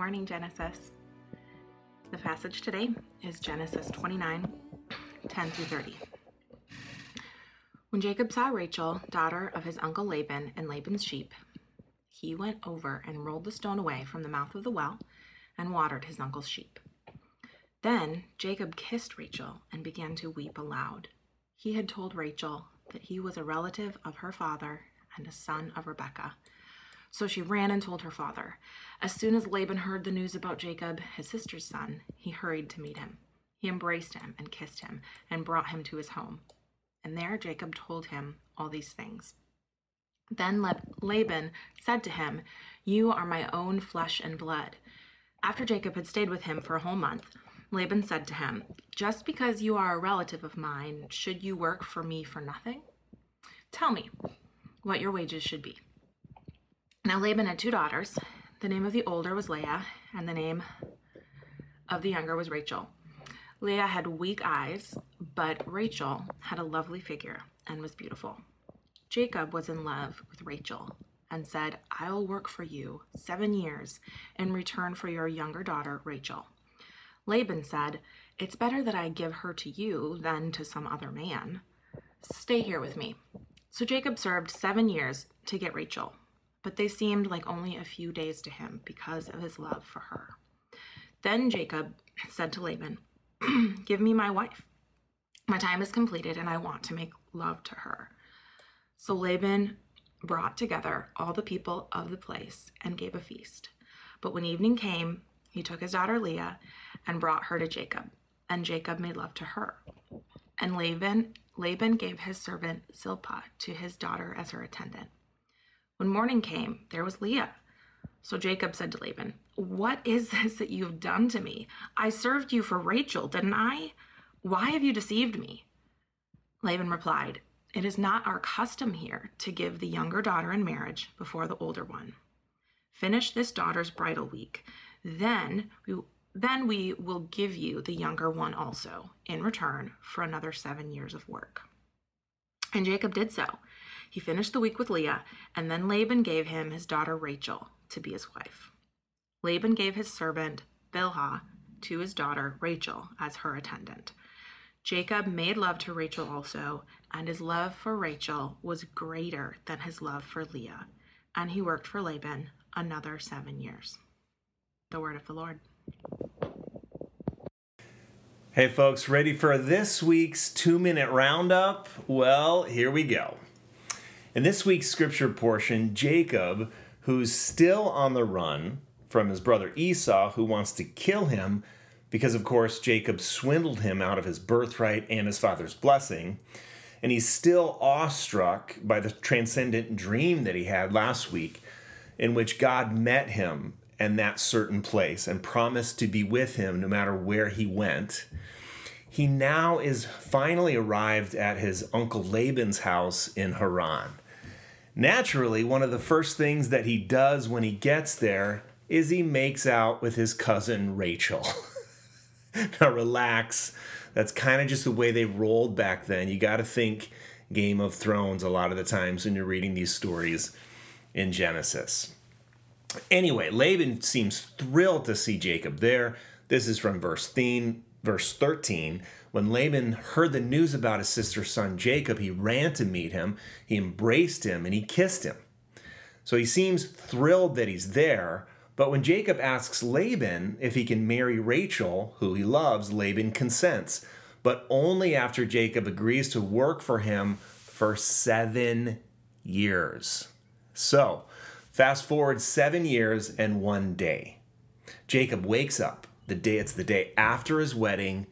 Morning, Genesis. The passage today is Genesis 29 10 through 30. When Jacob saw Rachel, daughter of his uncle Laban, and Laban's sheep, he went over and rolled the stone away from the mouth of the well and watered his uncle's sheep. Then Jacob kissed Rachel and began to weep aloud. He had told Rachel that he was a relative of her father and a son of Rebekah. So she ran and told her father. As soon as Laban heard the news about Jacob, his sister's son, he hurried to meet him. He embraced him and kissed him and brought him to his home. And there Jacob told him all these things. Then Laban said to him, You are my own flesh and blood. After Jacob had stayed with him for a whole month, Laban said to him, Just because you are a relative of mine, should you work for me for nothing? Tell me what your wages should be. Now Laban had two daughters. The name of the older was Leah, and the name of the younger was Rachel. Leah had weak eyes, but Rachel had a lovely figure and was beautiful. Jacob was in love with Rachel and said, I'll work for you seven years in return for your younger daughter, Rachel. Laban said, It's better that I give her to you than to some other man. Stay here with me. So Jacob served seven years to get Rachel, but they seemed like only a few days to him because of his love for her. Then Jacob said to Laban, Give me my wife. My time is completed and I want to make love to her. So Laban brought together all the people of the place and gave a feast. But when evening came, he took his daughter Leah and brought her to Jacob, and Jacob made love to her. And Laban Laban gave his servant Zilpah to his daughter as her attendant. When morning came, there was Leah. So Jacob said to Laban, What is this that you have done to me? I served you for Rachel, didn't I? Why have you deceived me? Laban replied, It is not our custom here to give the younger daughter in marriage before the older one. Finish this daughter's bridal week. Then we, then we will give you the younger one also in return for another seven years of work. And Jacob did so. He finished the week with Leah, and then Laban gave him his daughter Rachel to be his wife. Laban gave his servant Bilhah to his daughter Rachel as her attendant. Jacob made love to Rachel also, and his love for Rachel was greater than his love for Leah, and he worked for Laban another seven years. The word of the Lord. Hey, folks, ready for this week's two minute roundup? Well, here we go. In this week's scripture portion, Jacob, who's still on the run from his brother Esau, who wants to kill him because, of course, Jacob swindled him out of his birthright and his father's blessing. And he's still awestruck by the transcendent dream that he had last week, in which God met him in that certain place and promised to be with him no matter where he went. He now is finally arrived at his uncle Laban's house in Haran. Naturally, one of the first things that he does when he gets there is he makes out with his cousin Rachel. now, relax. That's kind of just the way they rolled back then. You got to think Game of Thrones a lot of the times when you're reading these stories in Genesis. Anyway, Laban seems thrilled to see Jacob there. This is from verse 13, verse 13. When Laban heard the news about his sister's son Jacob, he ran to meet him, he embraced him, and he kissed him. So he seems thrilled that he's there, But when Jacob asks Laban if he can marry Rachel, who he loves, Laban consents, but only after Jacob agrees to work for him for seven years. So, fast forward seven years and one day. Jacob wakes up. The day it's the day after his wedding,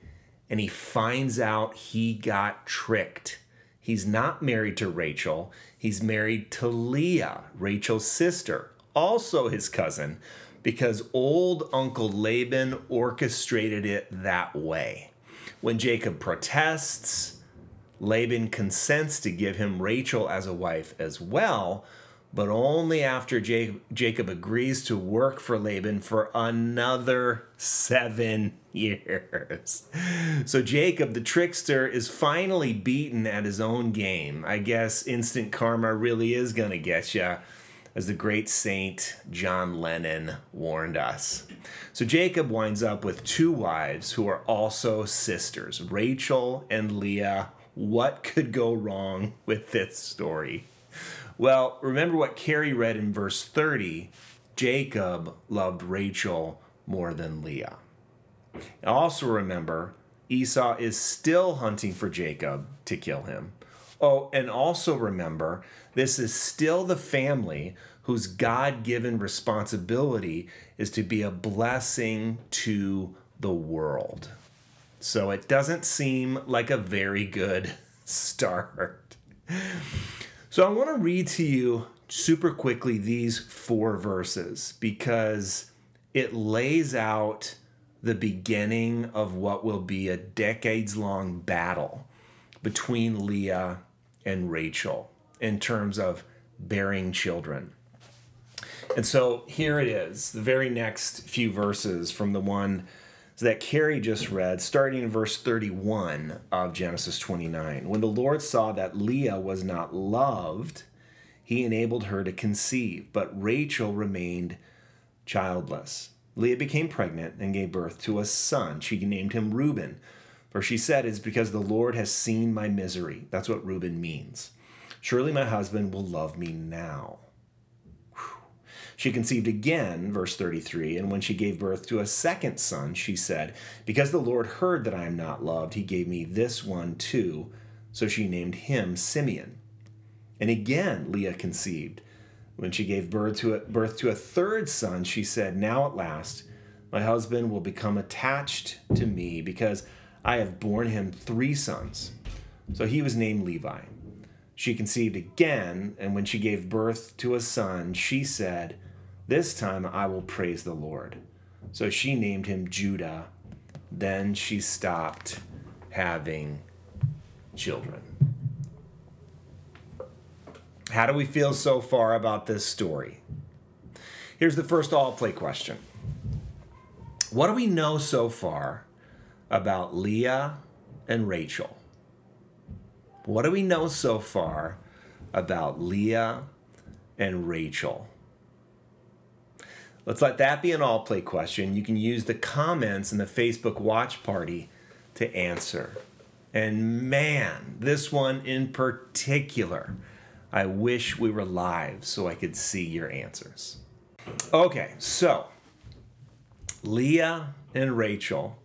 and he finds out he got tricked. He's not married to Rachel. He's married to Leah, Rachel's sister also his cousin, because old Uncle Laban orchestrated it that way. When Jacob protests, Laban consents to give him Rachel as a wife as well, but only after Jacob agrees to work for Laban for another seven years. So Jacob, the trickster, is finally beaten at his own game. I guess instant karma really is going to get you as the great saint John Lennon warned us. So Jacob winds up with two wives who are also sisters, Rachel and Leah. What could go wrong with this story? Well, remember what Carrie read in verse 30 Jacob loved Rachel more than Leah. Also remember, Esau is still hunting for Jacob to kill him. Oh, and also remember, this is still the family whose God given responsibility is to be a blessing to the world. So it doesn't seem like a very good start. So I want to read to you super quickly these four verses because it lays out the beginning of what will be a decades long battle between Leah and Rachel in terms of bearing children. And so here it is, the very next few verses from the one that Carrie just read, starting in verse 31 of Genesis 29. When the Lord saw that Leah was not loved, he enabled her to conceive, but Rachel remained childless. Leah became pregnant and gave birth to a son. She named him Reuben, for she said, It's because the Lord has seen my misery. That's what Reuben means. Surely my husband will love me now. She conceived again, verse 33, and when she gave birth to a second son, she said, Because the Lord heard that I am not loved, he gave me this one too. So she named him Simeon. And again Leah conceived. When she gave birth to a, birth to a third son, she said, Now at last my husband will become attached to me because I have borne him three sons. So he was named Levi. She conceived again, and when she gave birth to a son, she said, This time I will praise the Lord. So she named him Judah. Then she stopped having children. How do we feel so far about this story? Here's the first all play question What do we know so far about Leah and Rachel? What do we know so far about Leah and Rachel? Let's let that be an all play question. You can use the comments in the Facebook watch party to answer. And man, this one in particular, I wish we were live so I could see your answers. Okay, so Leah and Rachel,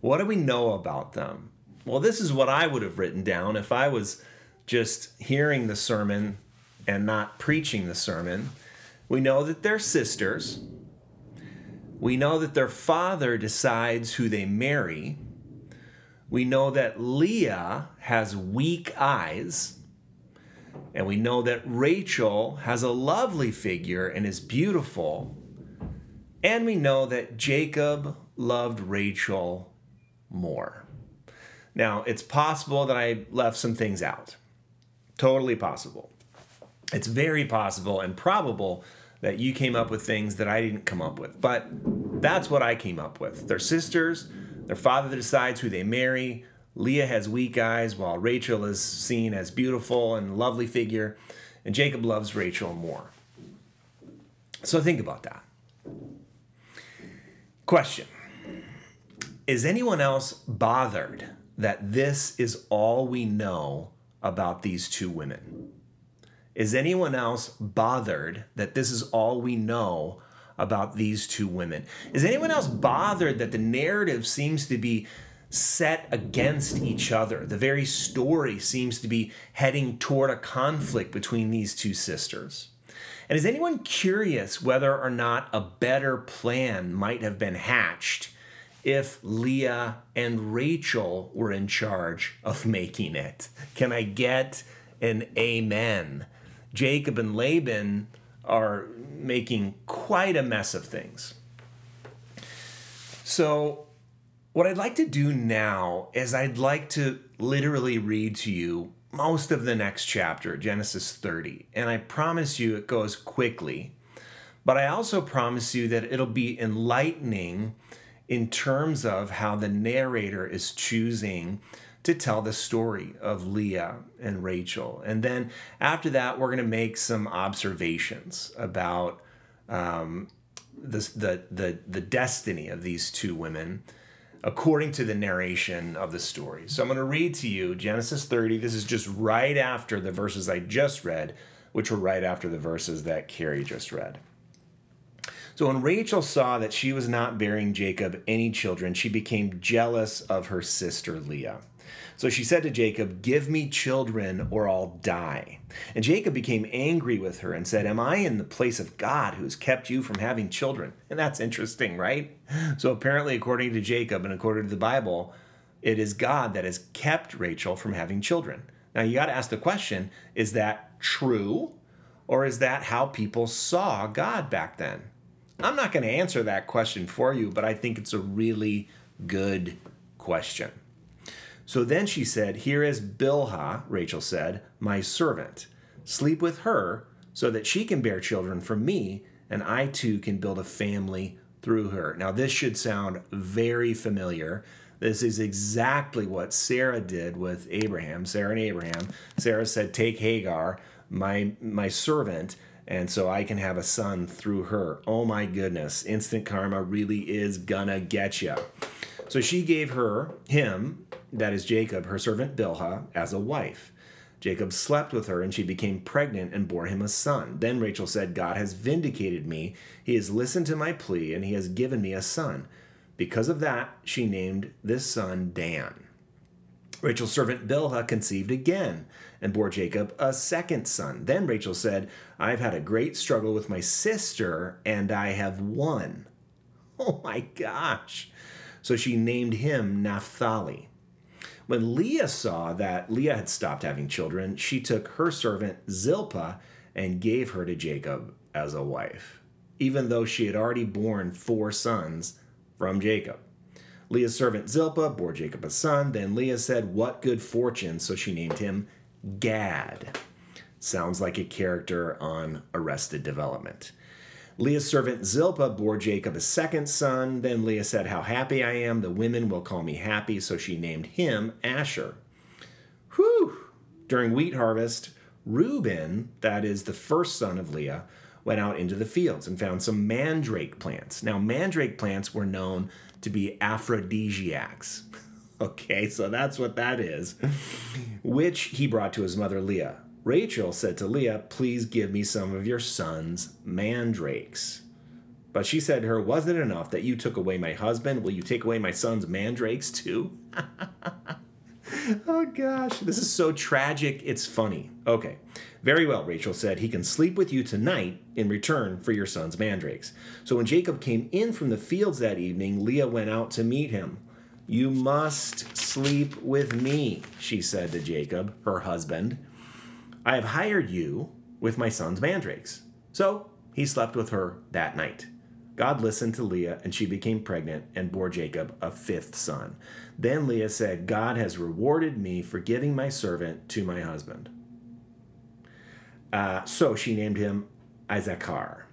what do we know about them? Well, this is what I would have written down if I was just hearing the sermon and not preaching the sermon. We know that they're sisters. We know that their father decides who they marry. We know that Leah has weak eyes. And we know that Rachel has a lovely figure and is beautiful. And we know that Jacob loved Rachel more. Now, it's possible that I left some things out. Totally possible. It's very possible and probable that you came up with things that I didn't come up with. But that's what I came up with. They're sisters. Their father decides who they marry. Leah has weak eyes, while Rachel is seen as beautiful and lovely figure, and Jacob loves Rachel more. So think about that. Question Is anyone else bothered that this is all we know about these two women? Is anyone else bothered that this is all we know about these two women. Is anyone else bothered that the narrative seems to be set against each other? The very story seems to be heading toward a conflict between these two sisters. And is anyone curious whether or not a better plan might have been hatched if Leah and Rachel were in charge of making it? Can I get an amen? Jacob and Laban are making quite a mess of things. So, what I'd like to do now is I'd like to literally read to you most of the next chapter, Genesis 30. And I promise you it goes quickly. But I also promise you that it'll be enlightening in terms of how the narrator is choosing to tell the story of Leah and Rachel. And then after that, we're going to make some observations about um, the, the, the, the destiny of these two women according to the narration of the story. So I'm going to read to you Genesis 30. This is just right after the verses I just read, which were right after the verses that Carrie just read. So when Rachel saw that she was not bearing Jacob any children, she became jealous of her sister Leah. So she said to Jacob, Give me children or I'll die. And Jacob became angry with her and said, Am I in the place of God who has kept you from having children? And that's interesting, right? So apparently, according to Jacob and according to the Bible, it is God that has kept Rachel from having children. Now you got to ask the question is that true? Or is that how people saw God back then? I'm not going to answer that question for you, but I think it's a really good question. So then she said, Here is Bilhah, Rachel said, my servant. Sleep with her so that she can bear children from me, and I too can build a family through her. Now, this should sound very familiar. This is exactly what Sarah did with Abraham, Sarah and Abraham. Sarah said, Take Hagar, my, my servant, and so I can have a son through her. Oh my goodness, instant karma really is gonna get you. So she gave her, him, that is Jacob, her servant Bilhah, as a wife. Jacob slept with her, and she became pregnant and bore him a son. Then Rachel said, God has vindicated me. He has listened to my plea, and he has given me a son. Because of that, she named this son Dan. Rachel's servant Bilhah conceived again and bore Jacob a second son. Then Rachel said, I've had a great struggle with my sister, and I have won. Oh my gosh. So she named him Naphtali. When Leah saw that Leah had stopped having children, she took her servant Zilpah and gave her to Jacob as a wife, even though she had already borne four sons from Jacob. Leah's servant Zilpah bore Jacob a son. Then Leah said, What good fortune! So she named him Gad. Sounds like a character on Arrested Development. Leah's servant Zilpah bore Jacob a second son. Then Leah said, How happy I am. The women will call me happy. So she named him Asher. Whew! During wheat harvest, Reuben, that is the first son of Leah, went out into the fields and found some mandrake plants. Now, mandrake plants were known to be aphrodisiacs. okay, so that's what that is, which he brought to his mother Leah. Rachel said to Leah, Please give me some of your son's mandrakes. But she said to her, Was it enough that you took away my husband? Will you take away my son's mandrakes too? oh gosh, this is so tragic, it's funny. Okay, very well, Rachel said, He can sleep with you tonight in return for your son's mandrakes. So when Jacob came in from the fields that evening, Leah went out to meet him. You must sleep with me, she said to Jacob, her husband. I have hired you with my son's mandrakes. So he slept with her that night. God listened to Leah, and she became pregnant and bore Jacob a fifth son. Then Leah said, God has rewarded me for giving my servant to my husband. Uh, so she named him Issachar.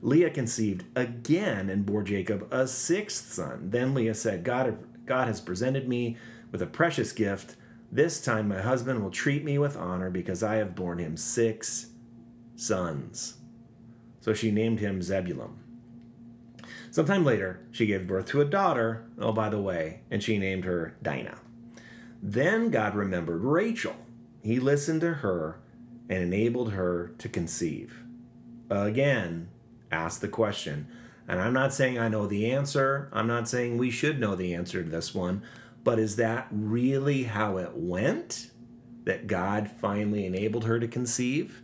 Leah conceived again and bore Jacob a sixth son. Then Leah said, God, God has presented me with a precious gift. This time my husband will treat me with honor because I have borne him six sons. So she named him Zebulun. Sometime later, she gave birth to a daughter, oh, by the way, and she named her Dinah. Then God remembered Rachel. He listened to her and enabled her to conceive. Again, ask the question And I'm not saying I know the answer. I'm not saying we should know the answer to this one. But is that really how it went? That God finally enabled her to conceive?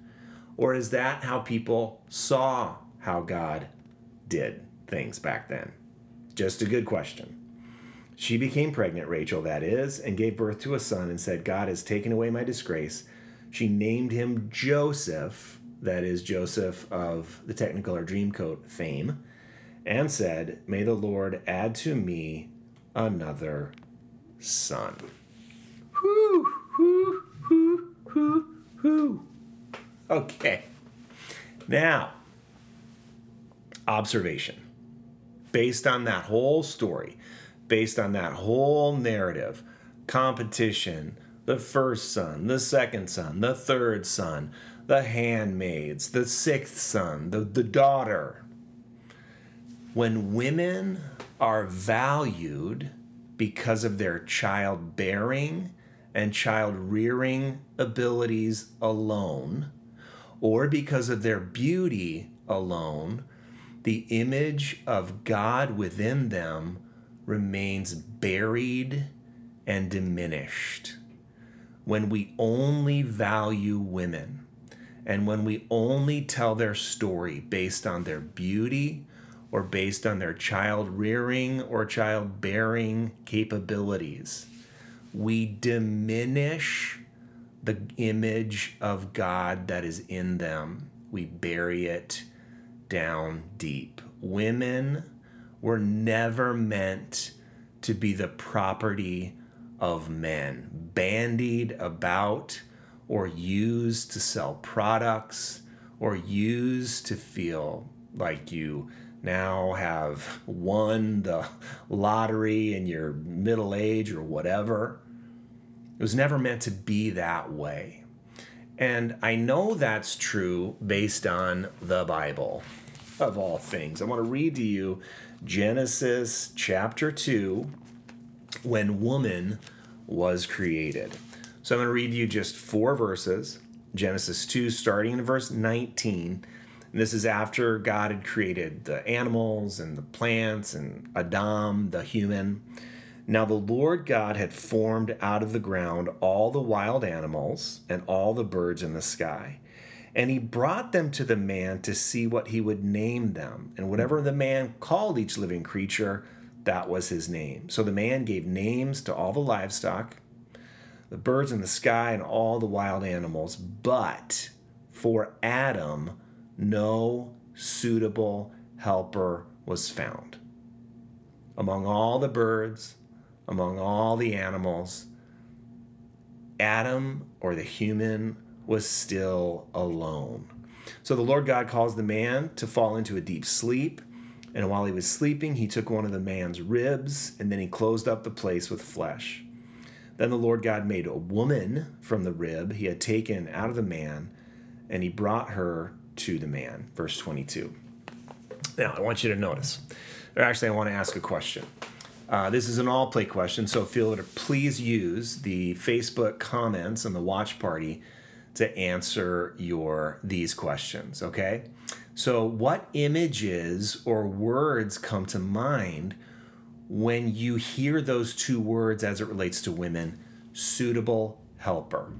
Or is that how people saw how God did things back then? Just a good question. She became pregnant, Rachel, that is, and gave birth to a son and said, God has taken away my disgrace. She named him Joseph, that is, Joseph of the Technicolor Dreamcoat fame, and said, May the Lord add to me another son. Okay. Now, observation. Based on that whole story, based on that whole narrative, competition, the first son, the second son, the third son, the handmaids, the sixth son, the, the daughter. When women are valued because of their childbearing and child rearing abilities alone, or because of their beauty alone, the image of God within them remains buried and diminished. When we only value women and when we only tell their story based on their beauty or based on their child rearing or child bearing capabilities, we diminish the image of God that is in them. We bury it down deep. Women were never meant to be the property of men, bandied about or used to sell products or used to feel like you now have won the lottery in your middle age or whatever. It was never meant to be that way. And I know that's true based on the Bible, of all things. I want to read to you Genesis chapter 2 when woman was created. So I'm going to read you just four verses. Genesis 2, starting in verse 19. And this is after God had created the animals and the plants and Adam, the human. Now the Lord God had formed out of the ground all the wild animals and all the birds in the sky. And he brought them to the man to see what he would name them. And whatever the man called each living creature, that was his name. So the man gave names to all the livestock, the birds in the sky, and all the wild animals. But for Adam, no suitable helper was found. Among all the birds, among all the animals, Adam or the human was still alone. So the Lord God calls the man to fall into a deep sleep. And while he was sleeping, he took one of the man's ribs and then he closed up the place with flesh. Then the Lord God made a woman from the rib he had taken out of the man, and he brought her to the man. Verse 22. Now, I want you to notice, or actually, I want to ask a question. Uh, this is an all play question, so feel free to please use the Facebook comments and the watch party to answer your these questions, okay? So, what images or words come to mind when you hear those two words as it relates to women? Suitable helper.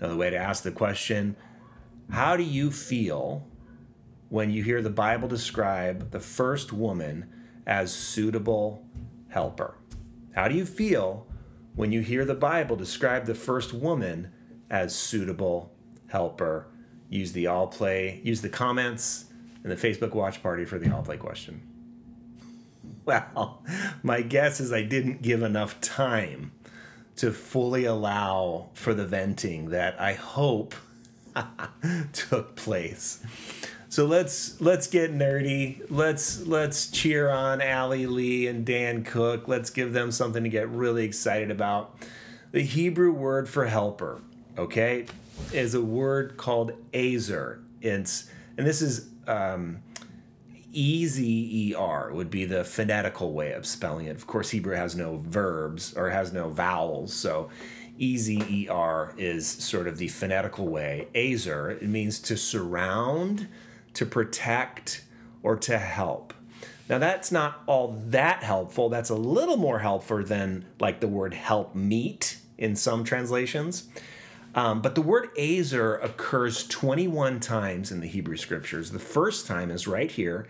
Another way to ask the question How do you feel when you hear the Bible describe the first woman as suitable helper. How do you feel when you hear the Bible describe the first woman as suitable helper? Use the all play, use the comments in the Facebook watch party for the all play question. Well, my guess is I didn't give enough time to fully allow for the venting that I hope took place. So let's let's get nerdy. Let's let's cheer on Allie Lee and Dan Cook. Let's give them something to get really excited about. The Hebrew word for helper, okay, is a word called ezer. It's and this is um, E Z E R would be the phonetical way of spelling it. Of course, Hebrew has no verbs or has no vowels, so E Z E R is sort of the phonetical way. Ezer it means to surround to protect, or to help. Now, that's not all that helpful. That's a little more helpful than like the word help meet in some translations. Um, but the word Ezer occurs 21 times in the Hebrew scriptures. The first time is right here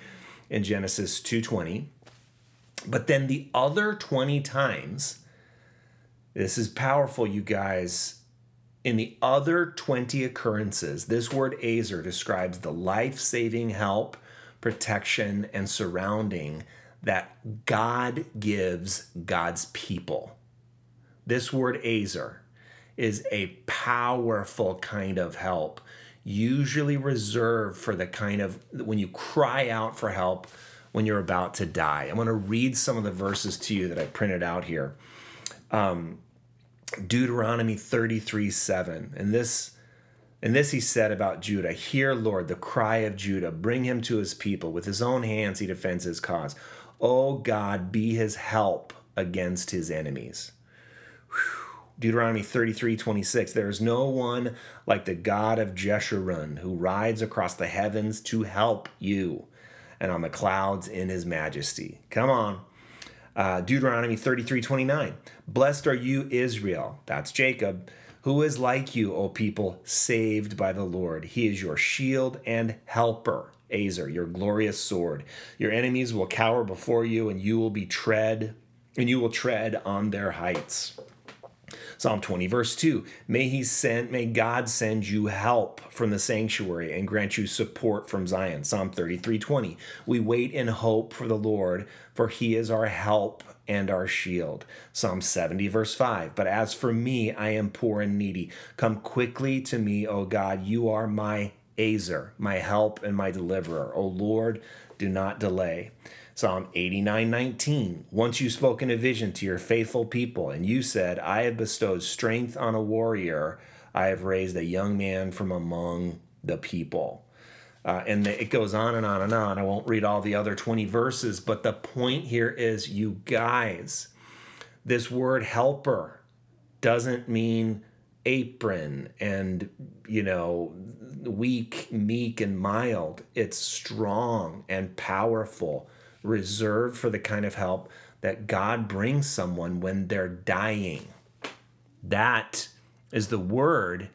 in Genesis 2:20. But then the other 20 times, this is powerful, you guys. In the other 20 occurrences, this word Ezer describes the life saving help, protection, and surrounding that God gives God's people. This word Ezer is a powerful kind of help, usually reserved for the kind of when you cry out for help when you're about to die. I'm going to read some of the verses to you that I printed out here. Um, Deuteronomy 33 7. And this, and this he said about Judah Hear, Lord, the cry of Judah. Bring him to his people. With his own hands he defends his cause. O God, be his help against his enemies. Deuteronomy 33 26. There is no one like the God of Jeshurun who rides across the heavens to help you and on the clouds in his majesty. Come on. Uh, Deuteronomy 33 29. Blessed are you, Israel. That's Jacob. Who is like you, O people, saved by the Lord? He is your shield and helper. Ezer, your glorious sword. Your enemies will cower before you, and you will be tread, and you will tread on their heights. Psalm 20, verse 2 May he send, may God send you help from the sanctuary and grant you support from Zion. Psalm 33, 20. We wait in hope for the Lord, for he is our help and our shield. Psalm 70, verse 5. But as for me, I am poor and needy. Come quickly to me, O God. You are my Ezer, my help and my deliverer. O Lord, do not delay. Psalm 89 19. Once you spoke in a vision to your faithful people, and you said, I have bestowed strength on a warrior, I have raised a young man from among the people. Uh, and it goes on and on and on. I won't read all the other 20 verses, but the point here is you guys, this word helper doesn't mean apron and, you know, weak, meek, and mild. It's strong and powerful reserved for the kind of help that God brings someone when they're dying. That is the word,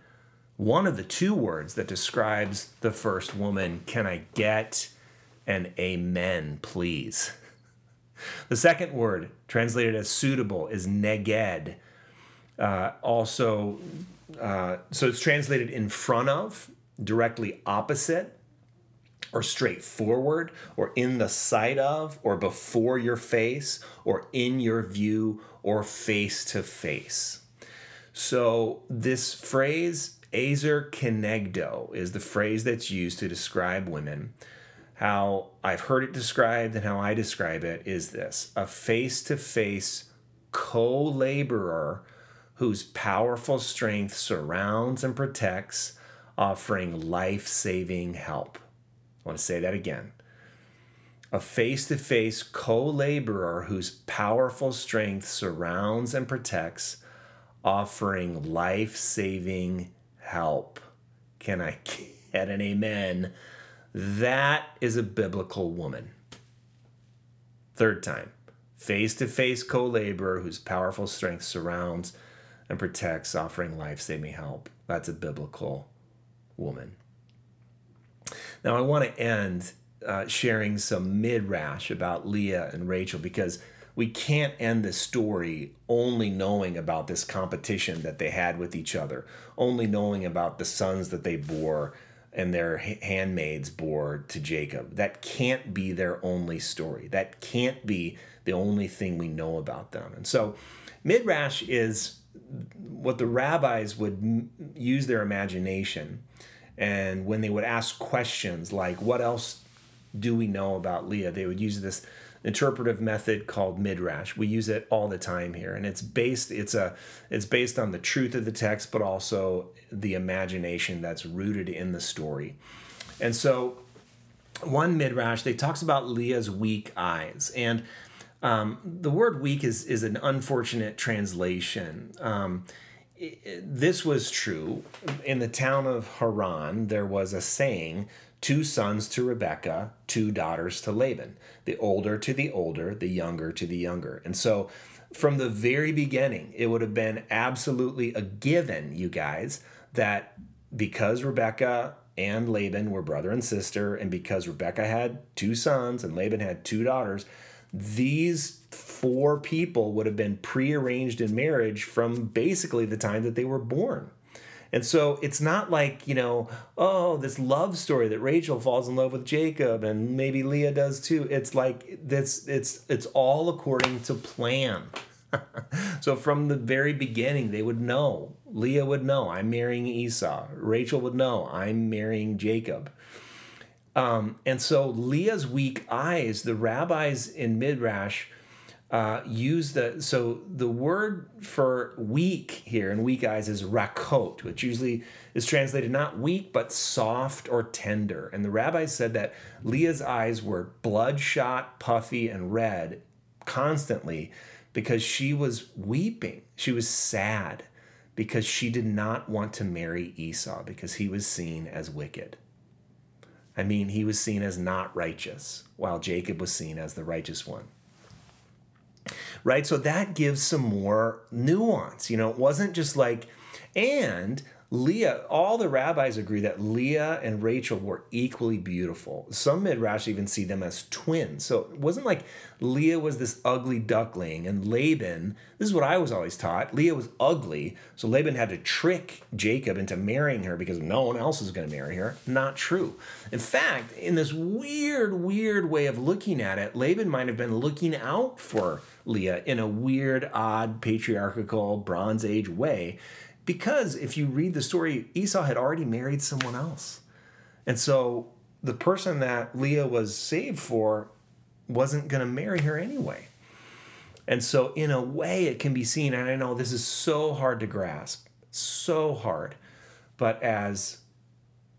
one of the two words that describes the first woman. Can I get an amen, please? The second word, translated as suitable, is neged. Uh, also, uh, so it's translated in front of, directly opposite or straightforward or in the sight of or before your face or in your view or face to face. So this phrase ezer kenegdo is the phrase that's used to describe women. How I've heard it described and how I describe it is this a face to face co laborer whose powerful strength surrounds and protects, offering life saving help. I want to say that again. A face to face co laborer whose powerful strength surrounds and protects, offering life saving help. Can I get an amen? That is a biblical woman. Third time, face to face co laborer whose powerful strength surrounds and protects, offering life saving help. That's a biblical woman. Now, I want to end uh, sharing some midrash about Leah and Rachel because we can't end the story only knowing about this competition that they had with each other, only knowing about the sons that they bore and their handmaids bore to Jacob. That can't be their only story. That can't be the only thing we know about them. And so, midrash is what the rabbis would use their imagination and when they would ask questions like, What else do we know about Leah? they would use this interpretive method called midrash. We use it all the time here, and it's based it's a it's based on the truth of the text, but also the imagination that's rooted in the story. And so, one midrash they talks about Leah's weak eyes, and um, the word weak is is an unfortunate translation. Um, this was true. In the town of Haran, there was a saying two sons to Rebekah, two daughters to Laban, the older to the older, the younger to the younger. And so from the very beginning, it would have been absolutely a given, you guys, that because Rebekah and Laban were brother and sister, and because Rebekah had two sons and Laban had two daughters, these four people would have been prearranged in marriage from basically the time that they were born. And so it's not like, you know, oh, this love story that Rachel falls in love with Jacob and maybe Leah does too. It's like this it's it's all according to plan. so from the very beginning, they would know. Leah would know, I'm marrying Esau. Rachel would know, I'm marrying Jacob. Um, and so Leah's weak eyes, the rabbis in Midrash uh, use the, so the word for weak here in weak eyes is rakot, which usually is translated not weak, but soft or tender. And the rabbis said that Leah's eyes were bloodshot, puffy, and red constantly because she was weeping. She was sad because she did not want to marry Esau because he was seen as wicked. I mean, he was seen as not righteous, while Jacob was seen as the righteous one. Right? So that gives some more nuance. You know, it wasn't just like, and Leah, all the rabbis agree that Leah and Rachel were equally beautiful. Some midrash even see them as twins. So it wasn't like Leah was this ugly duckling and Laban, this is what I was always taught. Leah was ugly, so Laban had to trick Jacob into marrying her because no one else is going to marry her. Not true. In fact, in this weird, weird way of looking at it, Laban might have been looking out for Leah in a weird, odd, patriarchal, Bronze Age way because if you read the story, Esau had already married someone else. And so the person that Leah was saved for wasn't going to marry her anyway. And so, in a way, it can be seen, and I know this is so hard to grasp, so hard, but as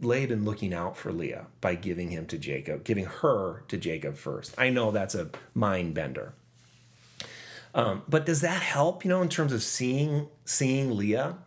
Laban looking out for Leah by giving him to Jacob, giving her to Jacob first. I know that's a mind bender. Um, but does that help, you know, in terms of seeing seeing Leah?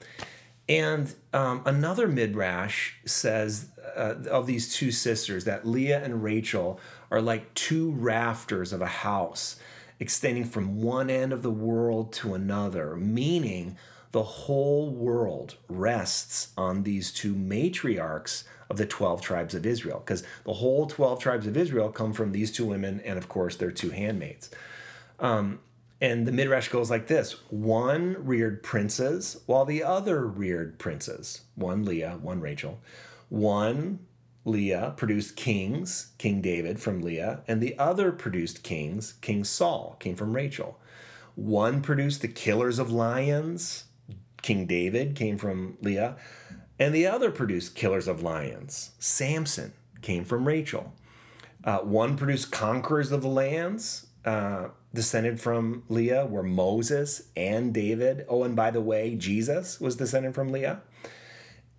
And um, another midrash says uh, of these two sisters that Leah and Rachel are like two rafters of a house extending from one end of the world to another, meaning the whole world rests on these two matriarchs of the 12 tribes of Israel, because the whole 12 tribes of Israel come from these two women and, of course, their two handmaids. Um, and the Midrash goes like this one reared princes, while the other reared princes. One Leah, one Rachel. One Leah produced kings, King David from Leah, and the other produced kings, King Saul, came from Rachel. One produced the killers of lions, King David came from Leah, and the other produced killers of lions, Samson came from Rachel. Uh, one produced conquerors of the lands, uh, descended from Leah were Moses and David. Oh, and by the way, Jesus was descended from Leah.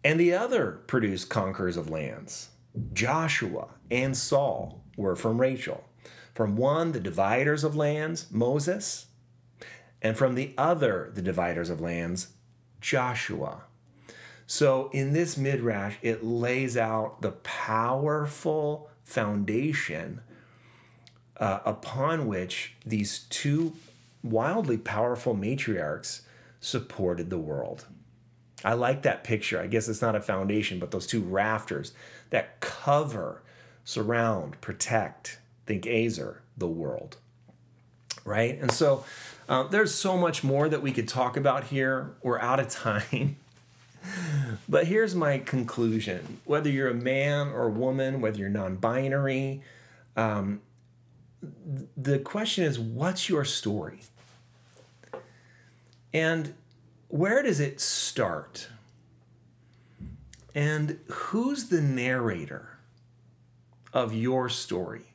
And the other produced conquerors of lands. Joshua and Saul were from Rachel. From one, the dividers of lands, Moses, and from the other, the dividers of lands, Joshua. So in this midrash, it lays out the powerful foundation uh, upon which these two wildly powerful matriarchs supported the world. I like that picture. I guess it's not a foundation, but those two rafters that cover, surround, protect, think Ezer, the world. Right? And so uh, there's so much more that we could talk about here. We're out of time. but here's my conclusion whether you're a man or a woman, whether you're non binary, um, the question is what's your story? And where does it start? And who's the narrator of your story?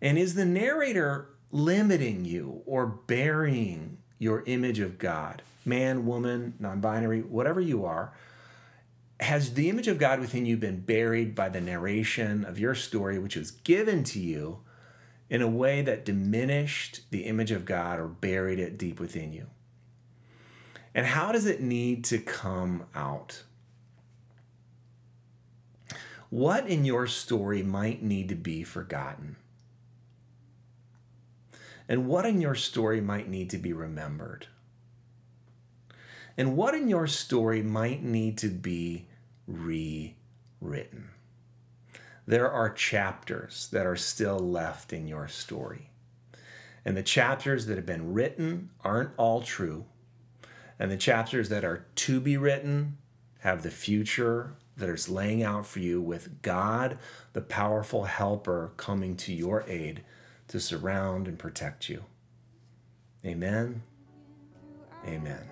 And is the narrator limiting you or burying your image of God? Man, woman, non binary, whatever you are, has the image of God within you been buried by the narration of your story, which was given to you in a way that diminished the image of God or buried it deep within you? And how does it need to come out? what in your story might need to be forgotten? And what in your story might need to be remembered? And what in your story might need to be rewritten? There are chapters that are still left in your story. And the chapters that have been written aren't all true. And the chapters that are to be written have the future that is laying out for you with God, the powerful helper, coming to your aid to surround and protect you. Amen. Amen.